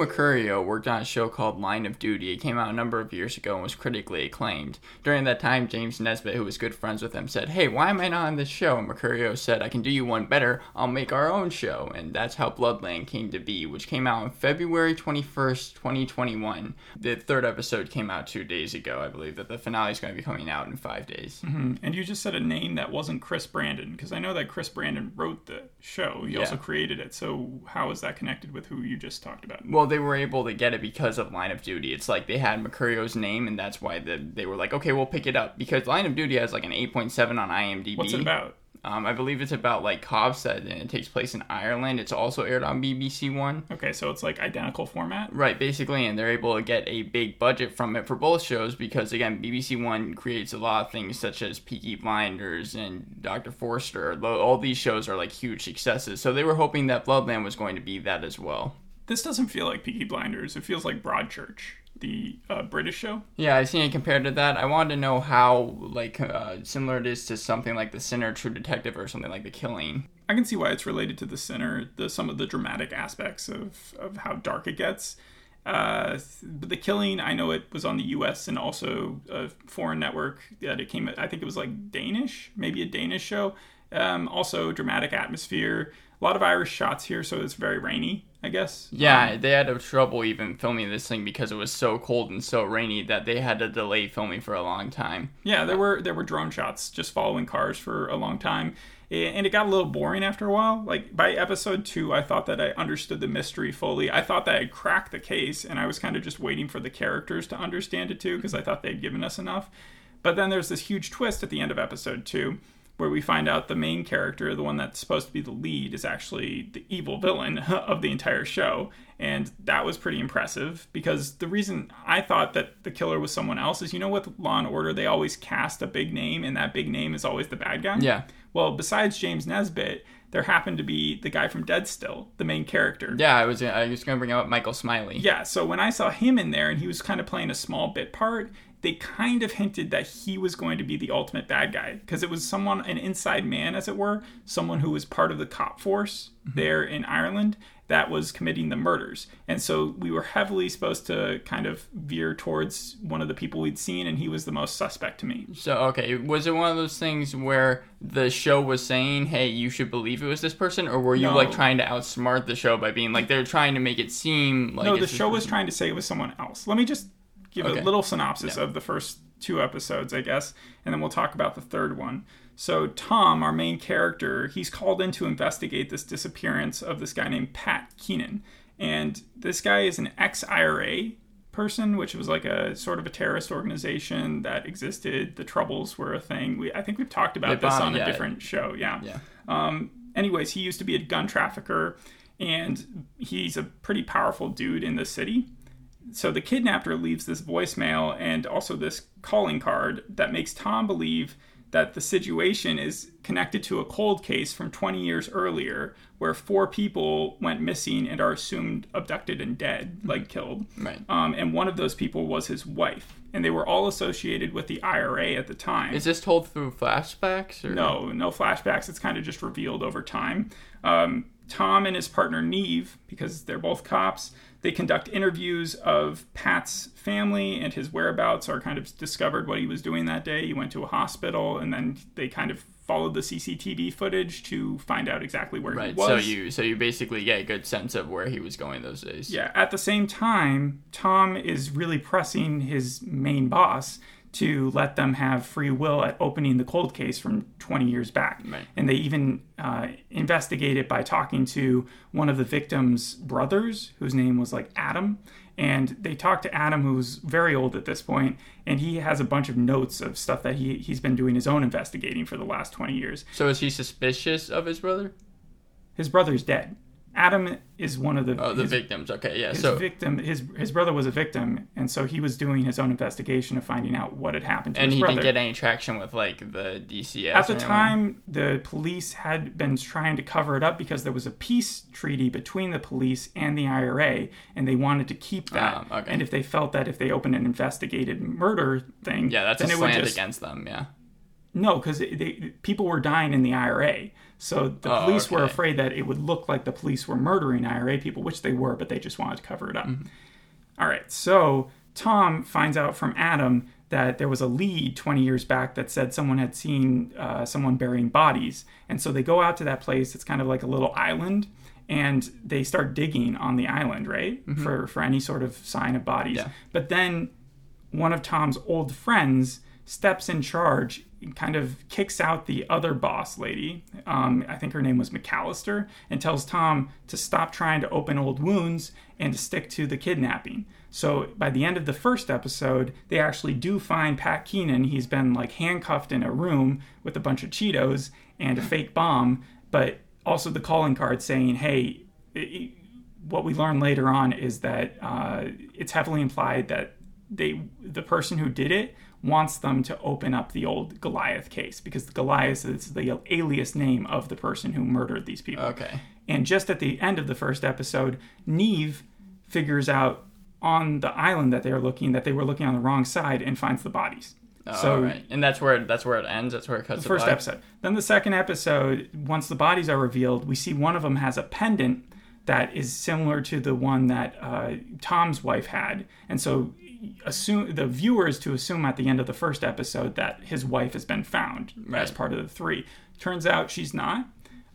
Mercurio worked on a show called Line of Duty. It came out a number of years ago and was critically acclaimed. During that time, James Nesbitt, who was good friends with him, said, Hey, why am I not on this show? And Mercurio said, I can do you one better. I'll make our own show. And that's how Bloodland came to be, which came out on February 21st, 2021. The third episode came out two days ago. I believe that the finale is going to be coming out in five days. Mm-hmm. And you just said a name that wasn't Chris Brandon, because I know that Chris Brandon wrote the show. He yeah. also created it. So how is that connected with who you just talked about? Well, they were able to get it because of Line of Duty. It's like they had Mercurio's name, and that's why the, they were like, okay, we'll pick it up because Line of Duty has like an 8.7 on IMDb. What's it about? Um, I believe it's about like cops that and it takes place in Ireland. It's also aired on BBC One. Okay, so it's like identical format. Right, basically, and they're able to get a big budget from it for both shows because again, BBC One creates a lot of things such as Peaky Blinders and Doctor Forster. All these shows are like huge successes, so they were hoping that Bloodland was going to be that as well. This doesn't feel like Peaky Blinders. It feels like Broadchurch the uh, British show. Yeah, I've seen it compared to that. I wanted to know how like uh, similar it is to something like The Sinner, True Detective, or something like The Killing. I can see why it's related to The Sinner. The some of the dramatic aspects of of how dark it gets. Uh, the Killing, I know it was on the U.S. and also a foreign network that it came. I think it was like Danish, maybe a Danish show. Um, also dramatic atmosphere. A lot of Irish shots here, so it's very rainy. I guess. Yeah, um, they had trouble even filming this thing because it was so cold and so rainy that they had to delay filming for a long time. Yeah, there were there were drone shots just following cars for a long time, and it got a little boring after a while. Like by episode two, I thought that I understood the mystery fully. I thought that I cracked the case, and I was kind of just waiting for the characters to understand it too because I thought they'd given us enough. But then there's this huge twist at the end of episode two where we find out the main character, the one that's supposed to be the lead, is actually the evil villain of the entire show. And that was pretty impressive because the reason I thought that the killer was someone else is you know, with Law and Order, they always cast a big name, and that big name is always the bad guy. Yeah. Well, besides James Nesbitt, there happened to be the guy from Dead Still, the main character. Yeah, I was I was going to bring up Michael Smiley. Yeah, so when I saw him in there and he was kind of playing a small bit part, they kind of hinted that he was going to be the ultimate bad guy because it was someone, an inside man, as it were, someone who was part of the cop force mm-hmm. there in Ireland that was committing the murders. And so we were heavily supposed to kind of veer towards one of the people we'd seen, and he was the most suspect to me. So, okay, was it one of those things where the show was saying, hey, you should believe it was this person, or were you no. like trying to outsmart the show by being like, they're trying to make it seem like. No, the show was trying to say it was someone else. Let me just give okay. a little synopsis of the first two episodes, I guess, and then we'll talk about the third one. So, Tom, our main character, he's called in to investigate this disappearance of this guy named Pat Keenan. And this guy is an ex IRA person, which was like a sort of a terrorist organization that existed. The Troubles were a thing. We, I think we've talked about this on a different show. Yeah. Yeah. Um, anyways, he used to be a gun trafficker, and he's a pretty powerful dude in the city so the kidnapper leaves this voicemail and also this calling card that makes Tom believe that the situation is connected to a cold case from 20 years earlier where four people went missing and are assumed abducted and dead, mm-hmm. like killed. Right. Um, and one of those people was his wife. And they were all associated with the IRA at the time. Is this told through flashbacks? Or? No, no flashbacks. It's kind of just revealed over time. Um, Tom and his partner Niamh, because they're both cops, they conduct interviews of Pat's family and his whereabouts are kind of discovered what he was doing that day. He went to a hospital and then they kind of followed the CCTV footage to find out exactly where right. he was. So you so you basically get a good sense of where he was going those days. Yeah. At the same time, Tom is really pressing his main boss to let them have free will at opening the cold case from 20 years back. Right. And they even uh, investigate it by talking to one of the victim's brothers, whose name was like Adam. And they talked to Adam, who's very old at this point, and he has a bunch of notes of stuff that he, he's been doing his own investigating for the last 20 years. So is he suspicious of his brother? His brother's dead. Adam is one of the oh the his, victims. Okay, yeah. His so victim, his his brother was a victim, and so he was doing his own investigation of finding out what had happened to him. and his he brother. didn't get any traction with like the DCS. At the time, the police had been trying to cover it up because there was a peace treaty between the police and the IRA, and they wanted to keep that. Um, okay. And if they felt that if they opened an investigated murder thing, yeah, that's then a it would just, against them. Yeah No, because people were dying in the IRA. So the Oh, police were afraid that it would look like the police were murdering IRA people, which they were, but they just wanted to cover it up. Mm-hmm. All right, so Tom finds out from Adam that there was a lead 20 years back that said someone had seen uh, someone burying bodies. And so they go out to that place. It's kind of like a little island. And they start digging on the island, right? For, for any sort of sign of bodies. Yeah. But then one of Tom's old friends steps in charge, kind of kicks out the other boss lady. Um, I think her name was McAllister, and tells Tom to stop trying to open old wounds and to stick to the kidnapping. So by the end of the first episode, they actually do find Pat Keenan. He's been like handcuffed in a room with a bunch of Cheetos and a fake bomb, but also the calling card saying, "Hey." it- what we learn later on is that uh, it's heavily implied that they the person who did it wants them to open up the old Goliath case because Goliath is the alias name of the person who murdered these people. Okay. And just at the end of the first episode, Niamh figures out on the island that they're looking that they were looking on the wrong side and finds the bodies. So, All right. And that's where that's where it ends. That's where it cuts. the first episode. Then the second episode, once the bodies are revealed, we see one of them has a pendant that is similar to the one that uh, Tom's wife had, and so assume the viewer is to assume at the end of the first episode that his wife has been found as part of the three. Turns out she's not.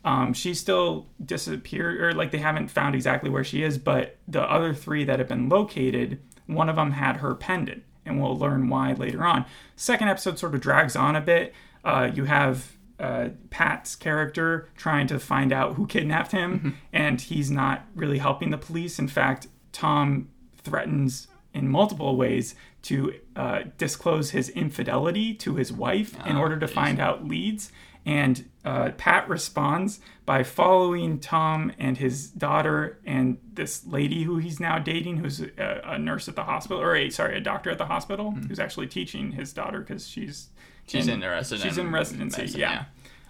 Um, she's still disappeared, or like they haven't found exactly where she is. But the other three that have been located, one of them had her pendant, and we'll learn why later on. Second episode sort of drags on a bit. Uh, you have uh, Pat's character trying to find out who kidnapped him, and he's not really helping the police. In fact, Tom threatens in multiple ways to uh, disclose his infidelity to his wife in order to find out leads. And uh, Pat responds by following Tom and his daughter and this lady who he's now dating, who's a, a nurse at the hospital, or a sorry, a doctor at the hospital, who's actually teaching his daughter because she's She's interested. She's in residency, medicine, yeah.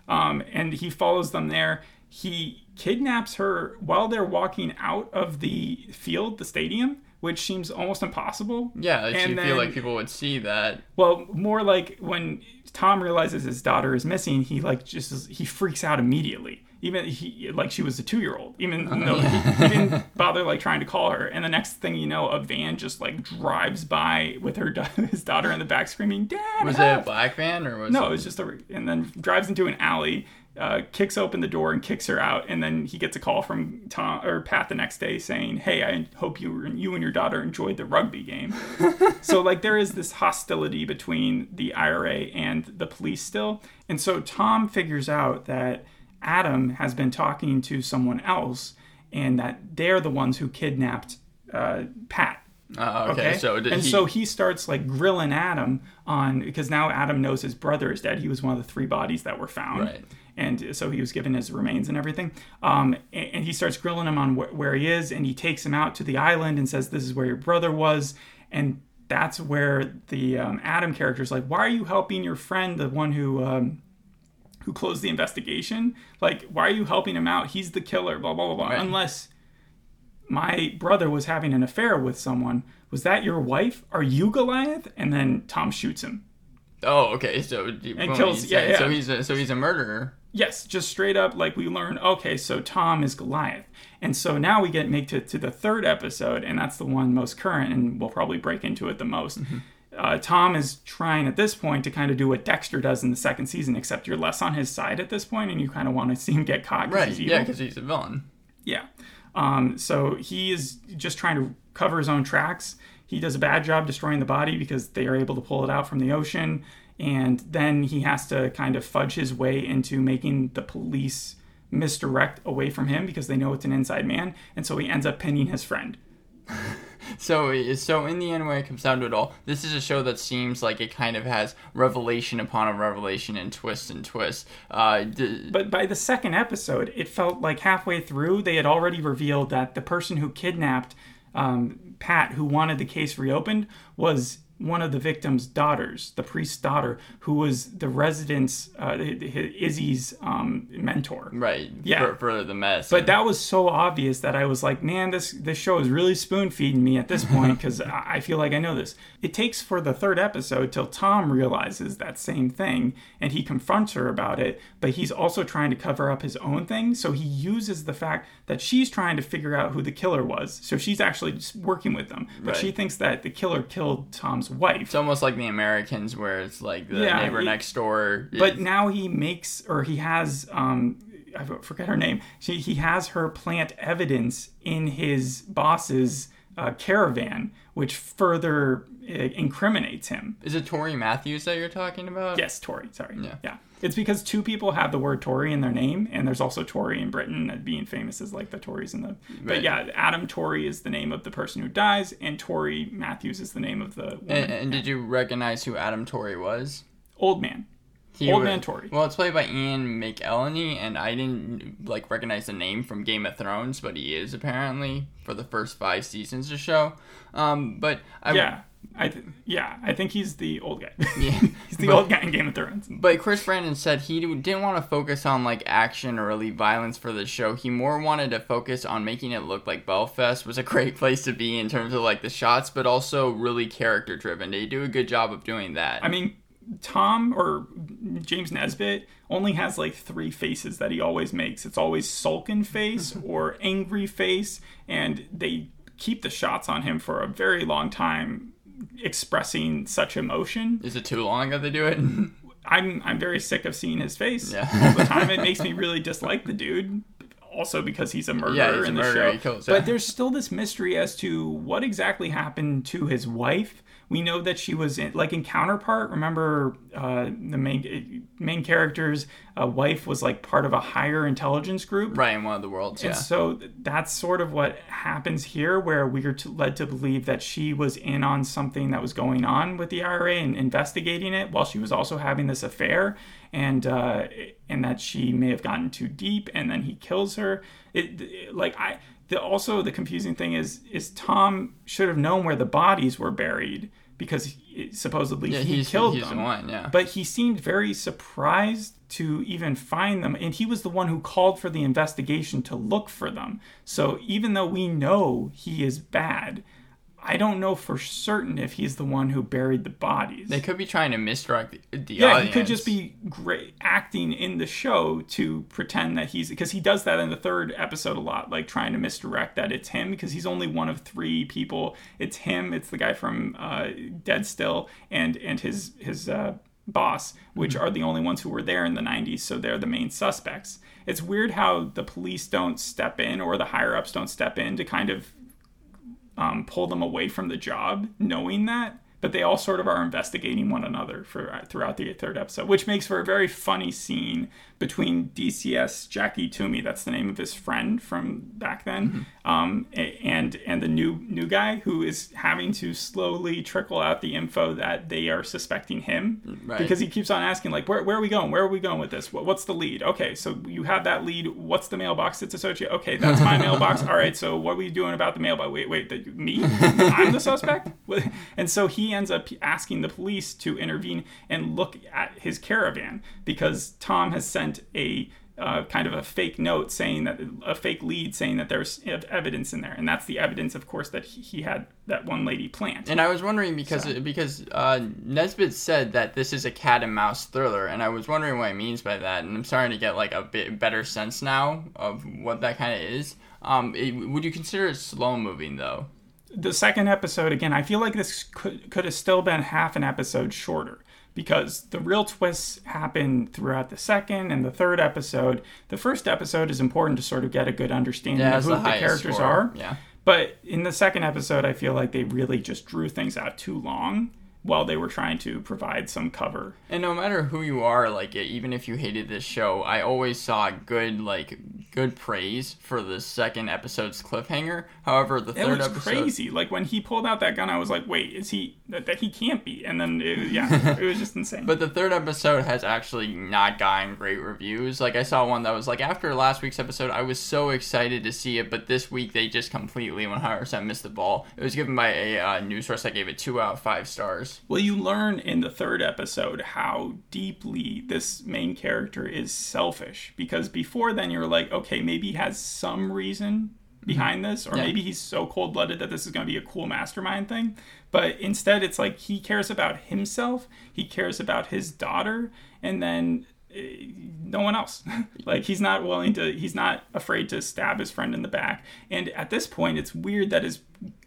Um, and he follows them there. He kidnaps her while they're walking out of the field, the stadium, which seems almost impossible. Yeah, like And you then- feel like people would see that. Well, more like when Tom realizes his daughter is missing, he like just he freaks out immediately. Even he like she was a two year old. Even though he, he didn't bother like trying to call her. And the next thing you know, a van just like drives by with her his daughter in the back screaming, "Dad!" Was it a black van or was No, it? it was just a, and then drives into an alley, uh, kicks open the door and kicks her out, and then he gets a call from Tom or Pat the next day saying, "Hey, I hope you you and your daughter enjoyed the rugby game." so like there is this hostility between the IRA and the police still, and so Tom figures out that Adam has been talking to someone else, and that they're the ones who kidnapped uh, Pat. Oh, okay. So did and he, so he starts like grilling Adam on because now Adam knows his brother is dead. He was one of the three bodies that were found, Right. And so he was given his remains and everything. Um, and, and he starts grilling him on wh- where he is, and he takes him out to the island and says, "This is where your brother was," and that's where the um, Adam character is like, "Why are you helping your friend, the one who?" Um, who closed the investigation? Like, why are you helping him out? He's the killer, blah, blah, blah, blah. Right. Unless my brother was having an affair with someone. Was that your wife? Are you Goliath? And then Tom shoots him. oh, okay. So and kills- yeah, yeah. So he's a, so he's a murderer. Yes, just straight up, like we learn, okay, so Tom is Goliath. And so now we get make to, to the third episode, and that's the one most current, and we'll probably break into it the most. Uh, Tom is trying at this point to kind of do what Dexter does in the second season, except you're less on his side at this point, and you kind of want to see him get caught. Right. he's evil. Yeah, because he's a villain. Yeah. Um, so he is just trying to cover his own tracks. He does a bad job destroying the body because they are able to pull it out from the ocean. And then he has to kind of fudge his way into making the police misdirect away from him because they know it's an inside man. And so he ends up pinning his friend. So, so in the end, when it comes down to it all, this is a show that seems like it kind of has revelation upon a revelation and twist and twist. Uh, d- But by the second episode, it felt like halfway through, they had already revealed that the person who kidnapped um, Pat, who wanted the case reopened, was one of the victim's daughters, the priest's daughter, who was the resident's uh, Izzy's um, mentor. Right. Yeah. For, for the mess. But that was so obvious that I was like, man, this this show is really spoon feeding me at this point because I I feel like I know this. It takes for the third episode till Tom realizes that same thing and he confronts her about it, but he's also trying to cover up his own thing. So he uses the fact that she's trying to figure out who the killer was. So she's actually just working with them, but Right. she thinks that the killer killed Tom's wife. it's almost like the Americans, where it's like the Yeah, neighbor it- next door. But now he makes, or he has, um, I forget her name. She, he has her plant evidence in his boss's uh, caravan, which further uh, incriminates him. is it Tori Matthews that you're talking about? Yes, Tory. Sorry. Yeah. Yeah. It's because two people have the word Tory in their name, and there's also Tory in Britain being famous as like the Tories in the. But yeah, Adam Tory is the name of the person who dies, and Tory Matthews is the name of the. And, and did you recognize who Adam Torrey was? old man. He Old Man Tory. Well, it's played by Ian McElhinney, and I didn't like recognize the name from Game of Thrones, but he is apparently for the first five seasons of the show. Um, but I, Yeah. I th- yeah, I think he's the old guy. Yeah. he's the old guy in Game of Thrones. But Chris Brandon said he didn't want to focus on like action or really violence for the show. He more wanted to focus on making it look like Belfast was a great place to be in terms of like the shots, but also really character driven. They do a good job of doing that. I mean, Tom or James Nesbitt only has like three faces that he always makes. It's always sulken face or angry face, and they keep the shots on him for a very long time expressing such emotion. is it too long that they do it? I'm I'm very sick of seeing his face Yeah. all the time. It makes me really dislike the dude. Also because he's a murderer Yeah, he's a in the murderer. show. He kills- but yeah. there's still this mystery as to what exactly happened to his wife. We know that she was in, like in Counterpart. Remember, uh, the main main character's uh, wife was like part of a higher intelligence group. right in one of the worlds, yeah. So that's sort of what happens here, where we are to, led to believe that she was in on something that was going on with the IRA and investigating it, while she was also having this affair, and uh, and that she may have gotten too deep, and then he kills her. It, it- like I. The, also, the confusing thing is, is Tom should have known where the bodies were buried because he, supposedly Yeah, he killed them the one, yeah. but he seemed very surprised to even find them and he was the one who called for the investigation to look for them so even though we know he is bad i don't know for certain if he's the one who buried the bodies. They could be trying to misdirect the, the yeah audience. he could just be great acting in the show to pretend that he's because he does that in the third episode a lot like trying to misdirect that it's him because he's only one of three people. It's him it's the guy from uh, dead still and and his his uh, boss which are the only ones who were there in the 90s so they're the main suspects. It's weird how the police don't step in or the higher ups don't step in to kind of um, pull them away from the job, knowing that. But they all sort of are investigating one another for throughout the third episode, which makes for a very funny scene between DCS Jackie Twomey, that's the name of his friend from back then, um, and and the new new guy who is having to slowly trickle out the info that they are suspecting him Right. because he keeps on asking like where, where are we going? Where are we going with this? What, what's the lead? Okay so you have that lead. What's the mailbox that's associated okay that's my mailbox. All right so what are we doing about the mailbox? Wait wait the, me? I'm the suspect? And so he ends up asking the police to intervene and look at his caravan because tom has sent a uh, kind of a fake note saying that a fake lead saying that there's evidence in there and that's the evidence of course that he, had that one lady plant And I was wondering because because uh, Nesbitt said that this is a cat and mouse thriller, and I was wondering what he means by that. And I'm starting to get like a bit better sense now of what that kind of is. Um, it, would you consider it slow moving though? the second episode again i feel like this could, could have still been half an episode shorter because the real twists happen throughout the second and the third episode the first episode is important to sort of get a good understanding Yeah, of who the the, characters score. are Yeah. but in the second episode i feel like they really just drew things out too long while they were trying to provide some cover. And no matter who you are, like even if you hated this show, I always saw good like good praise for the second episode's cliffhanger. However, the It third was episode crazy. Like when he pulled out that gun, I was like, "Wait, is he that, that he can't be?" And then it, yeah, it was just insane. But the third episode has actually not gotten great reviews. Like I saw one that was like after last week's episode, I was so excited to see it, but this week they just completely 100% missed the ball. It was given by a uh, news source that gave it two out of five stars. Well, you learn in the third episode how deeply this main character is selfish because before then you're like, okay, maybe he has some reason behind this, or Yeah. maybe he's so cold blooded that this is going to be a cool mastermind thing. But instead, it's like he cares about himself, he cares about his daughter, and then uh, no one else. like he's not willing to, he's not afraid to stab his friend in the back. And at this point, it's weird that his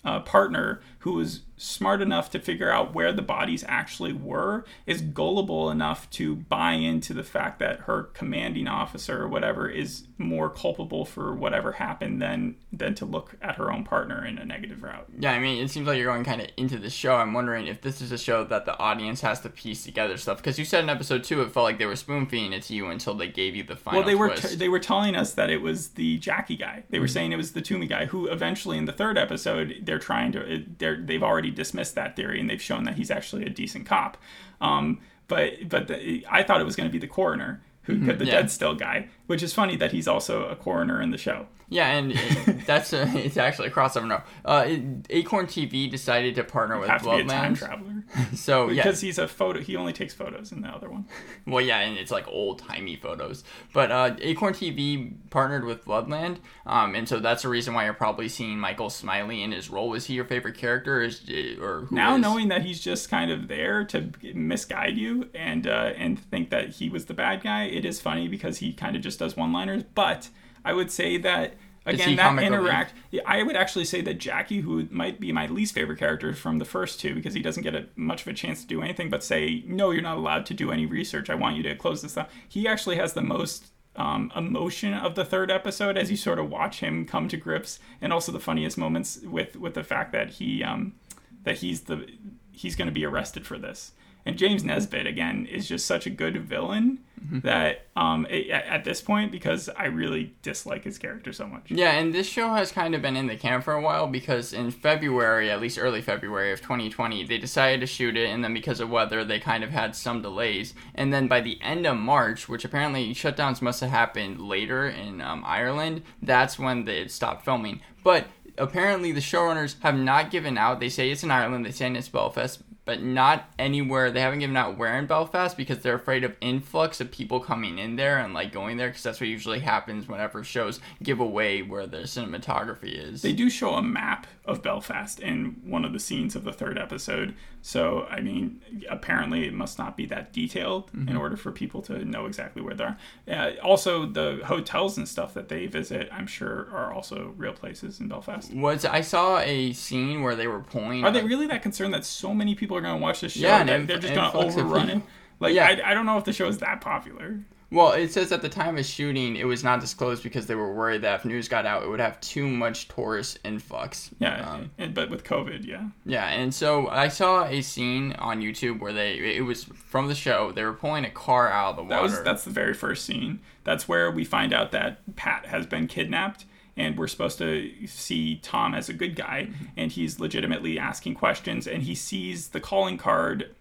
uh, partner, who was smart enough to figure out where the bodies actually were, is gullible enough to buy into the fact that her commanding officer or whatever is more culpable for whatever happened than than to look at her own partner in a negative route. Yeah, I mean, it seems like you're going kind of into the show. I'm wondering if this is a show that the audience has to piece together stuff. Because you said in episode two, it felt like they were spoon feeding it to you until they gave you the final Well, they were t- they were telling us that it was the Jackie guy. They were saying it was the Twomey guy, who eventually in the third episode they're trying to they're they've already dismissed that theory and they've shown that he's actually a decent cop. Um, but but the, I thought it was going to be the coroner. Who, the yeah. dead still guy, which is funny that he's also a coroner in the show. Yeah, and it, that's a, it's actually a crossover. No, uh, it, Acorn TV decided to partner with Have to be a time traveler So yeah, because he's a photo. He only takes photos in the other one. well, yeah, and it's like old timey photos. But uh, Acorn TV partnered with Bloodland, um, and so that's the reason why you're probably seeing Michael Smiley in his role. Was he your favorite character, is or who now is? knowing that he's just kind of there to misguide you and uh, and think that he was the bad guy, it is funny because he kind of just does one-liners. But I would say that again that comic relief? interact. I would actually say that Jackie, who might be my least favorite character from the first two, because he doesn't get a, much of a chance to do anything but say, "No, you're not allowed to do any research. I want you to close this up." He actually has the most um, emotion of the third episode as you sort of watch him come to grips, and also the funniest moments with with the fact that he um, that he's the he's going to be arrested for this. And James Nesbitt again is just such a good villain that um, at, at this point because I really dislike his character so much. Yeah, and this show has kind of been in the can for a while because in February, at least early February of 2020, they decided to shoot it, and then because of weather, they kind of had some delays. And then by the end of March, which apparently shutdowns must have happened later in um, Ireland, that's when they stopped filming. But apparently, the showrunners have not given out. They say it's in Ireland, they say it's Belfast, but not anywhere. They haven't given out where in Belfast because they're afraid of influx of people coming in there and like going there because that's what usually happens whenever shows give away where their cinematography is. They do show a map of Belfast in one of the scenes of the third episode. So, I mean, apparently it must not be that detailed in order for people to know exactly where they are. Uh, also, the hotels and stuff that they visit, I'm sure, are also real places in Belfast. Was I saw a scene where they were pulling? Are they really that concerned that so many people are going to watch this show Yeah, and they're just going to overrun it? Like, Yeah. I, I don't know if the show is that popular. Well, it says at the time of shooting, it was not disclosed because they were worried that if news got out, it would have too much tourist influx. Yeah, Um, and- but with COVID, yeah. Yeah, and so I saw a scene on YouTube where they it was from the show. They were pulling a car out of the That water. was that's the very first scene. That's where we find out that Pat has been kidnapped, and we're supposed to see Tom as a good guy, and he's legitimately asking questions, and he sees the calling card,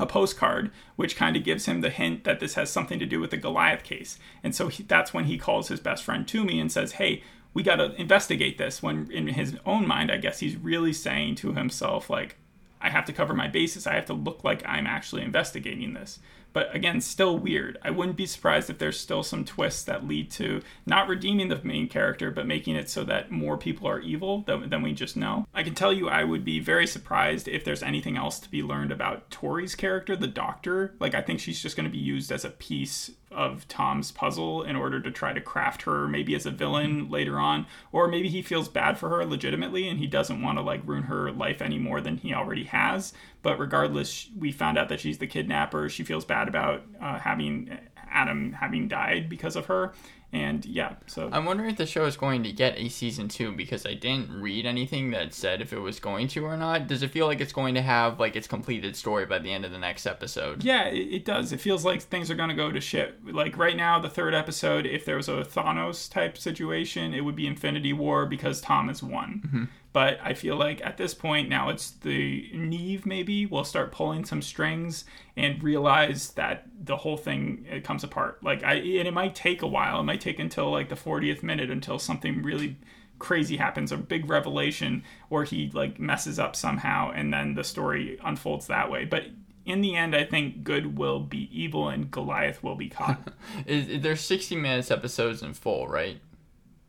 a postcard, which kind of gives him the hint that this has something to do with the Goliath case, and so he, that's when he calls his best friend Twomey and says, "Hey." We got to investigate this. When in his own mind, I guess he's really saying to himself, like, I have to cover my bases. I have to look like I'm actually investigating this. But again, still weird. I wouldn't be surprised if there's still some twists that lead to not redeeming the main character, but making it so that more people are evil than, than we just know. I can tell you, I would be very surprised if there's anything else to be learned about Tori's character, the doctor. Like, I think she's just going to be used as a piece of Tom's puzzle in order to try to craft her maybe as a villain later on, or maybe he feels bad for her legitimately and he doesn't want to like ruin her life any more than he already has. But regardless, we found out that she's the kidnapper. She feels bad about uh, having Adam having died because of her, And yeah, so I'm wondering if the show is going to get a season two because I didn't read anything that said if it was going to or not. Does it feel like it's going to have like its completed story by the end of the next episode? Yeah, it, it does. It feels like things are going to go to shit. Like right now, the third episode, if there was a Thanos type situation, it would be Infinity War because Tom has won. Mm-hmm. But I feel like at this point now it's the Niamh maybe will start pulling some strings and realize that the whole thing it comes apart. Like I and it might take a while. It might take until like the 40th minute until something really crazy happens, a big revelation or he like messes up somehow and then the story unfolds that way. But in the end, I think good will be evil and Goliath will be caught. Is, there's 60 minutes episodes in full, right?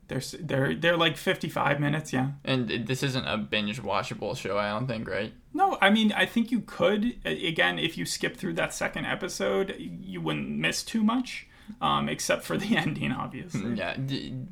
They're they're they're like 55 minutes, yeah. And this isn't a binge watchable show, I don't think, right? No, I mean, I think you could again if you skip through that second episode, you wouldn't miss too much. Um, except for the ending, obviously. Yeah.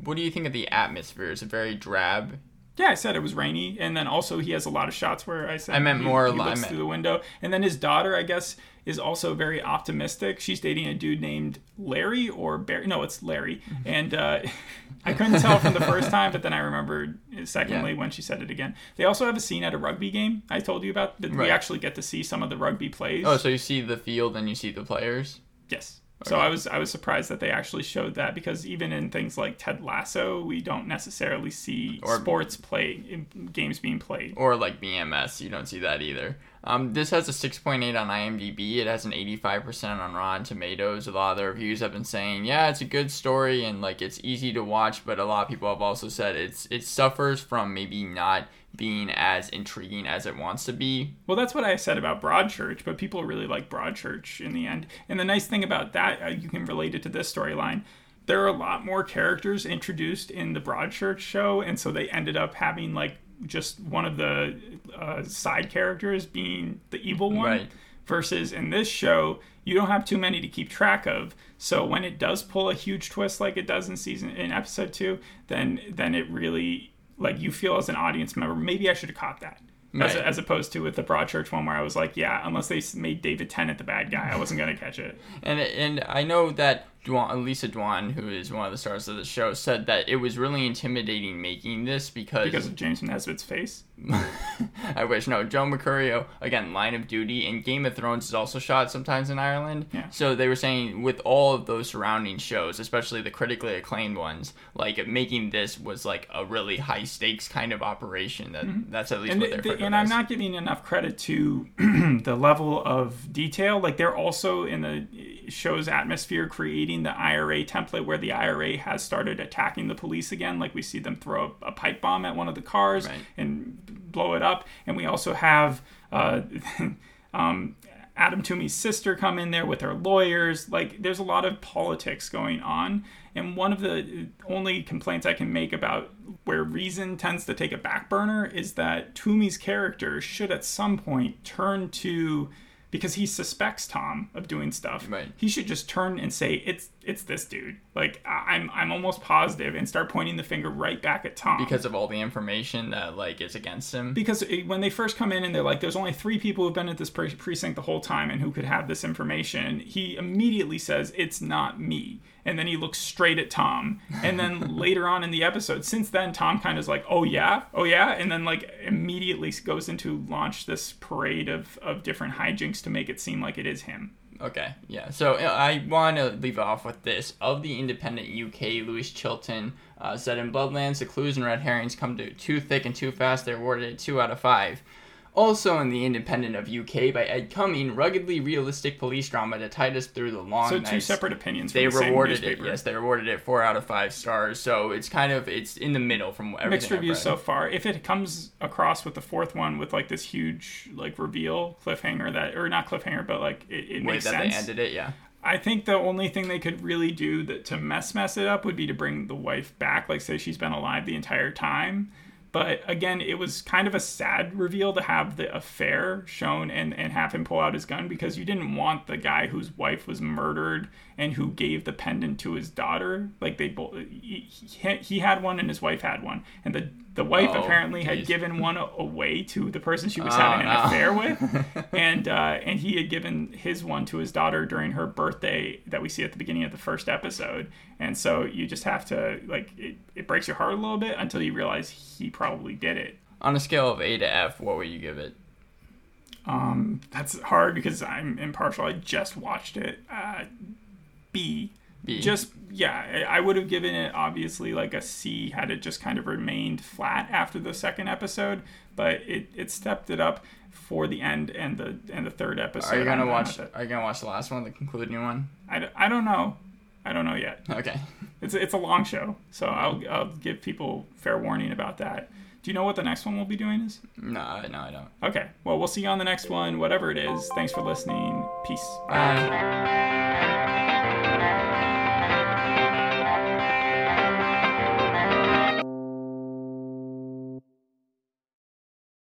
What do you think of the atmosphere? Is it very drab? Yeah, I said it was rainy, and then also he has a lot of shots where I said I meant he, more. He looks I meant, through the window, and then his daughter, I guess, is also very optimistic. She's dating a dude named Larry or Barry. No, it's Larry, and uh, I couldn't tell from the first time, but then I remembered secondly yeah. when she said it again. They also have a scene at a rugby game I told you about. That right. We actually get to see some of the rugby plays. Oh, so you see the field and you see the players. Yes. So I was I was surprised that they actually showed that because even in things like Ted Lasso, we don't necessarily see or, sports play games being played. Or like BMS, you don't see that either. Um, this has a 6.8 on IMDb. It has an 85% on Rotten Tomatoes. A lot of the reviews have been saying, yeah, it's a good story and like it's easy to watch, but a lot of people have also said it's it suffers from maybe not being as intriguing as it wants to be. Well, that's what I said about Broadchurch, but people really like Broadchurch in the end. And the nice thing about that, uh, you can relate it to this storyline. There are a lot more characters introduced in the Broadchurch show, and so they ended up having like just one of the uh, side characters being the evil one. Right. Versus in this show, you don't have too many to keep track of. So when it does pull a huge twist like it does in season in episode two, then then it really like you feel as an audience member, maybe I should have caught that. Right. As, as, opposed to with the Broadchurch one where I was like, yeah, unless they made David Tennant the bad guy, I wasn't gonna catch it. And and I know that Dwan, Lisa Dwan, who is one of the stars of the show, said that it was really intimidating making this because because of James Nesbitt's face. I wish no. Joe Mercurio again, Line of Duty and Game of Thrones is also shot sometimes in Ireland. Yeah. So they were saying with all of those surrounding shows, especially the critically acclaimed ones, like making this was like a really high stakes kind of operation. That mm-hmm. that's at least and what they're. The, and I'm not giving enough credit to the level of detail. Like they're also in the show's atmosphere creating the IRA template where the IRA has started attacking the police again. Like we see them throw a, a pipe bomb at one of the cars right. and blow it up. And we also have uh, um, Adam Toomey's sister come in there with her lawyers. Like there's a lot of politics going on. And one of the only complaints I can make about where reason tends to take a back burner is that Twomey's character should at some point turn to because he suspects Tom of doing stuff. Right. He should just turn and say it's it's this dude. Like I'm I'm almost positive and start pointing the finger right back at Tom because of all the information that like is against him. Because eh, when they first come in and they're like, "There's only three people who've been at this precinct the whole time and who could have this information," he immediately says, "It's not me." and then he looks straight at Tom. And then later on in the episode, since then, Tom kind of is like, "Oh yeah, oh yeah," and then like immediately goes into launch this parade of of different hijinks to make it seem like it is him. Okay, yeah. So uh, I want to leave off with this. Of the independent UK, Louis Chilton uh, said in Bloodlands, the clues and red herrings come to too thick and too fast. They're awarded a two out of five. Also in The Independent of UK by Ed Cumming, ruggedly realistic police drama to tied us through the long so nights. two separate opinions. They the rewarded it. Yes, they rewarded it four out of five stars. So it's kind of it's in the middle from everything. Mixed reviews so far. If it comes across with the fourth one with like this huge like reveal cliffhanger that or not cliffhanger but like it, it Way makes that sense. they ended it, yeah. I think the only thing they could really do that to mess mess it up would be to bring the wife back, like say she's been alive the entire time. But again, it was kind of a sad reveal to have the affair shown and, and have him pull out his gun because you didn't want the guy whose wife was murdered and who gave the pendant to his daughter. Like they both, he, he had one and his wife had one, and the the wife Oh, apparently had geez. given one away to the person she was Oh, having an no. affair with, and uh, and he had given his one to his daughter during her birthday that we see at the beginning of the first episode. And so you just have to like it, it breaks your heart a little bit until you realize he probably did it. On a scale of A to F, what would you give it? Um, that's hard because I'm impartial. I just watched it. Uh, B. B. Just yeah, I would have given it obviously like a C had it just kind of remained flat after the second episode, but it, it stepped it up for the end and the and the third episode. Are you gonna watch? It. Are you gonna watch the last one, the concluding one? I, I don't know. I don't know yet. Okay. It's it's a long show, so I'll I'll give people fair warning about that. Do you know what the next one we'll be doing is? No, no, I don't. Okay. Well, we'll see you on the next one, whatever it is. Thanks for listening. Peace. Bye.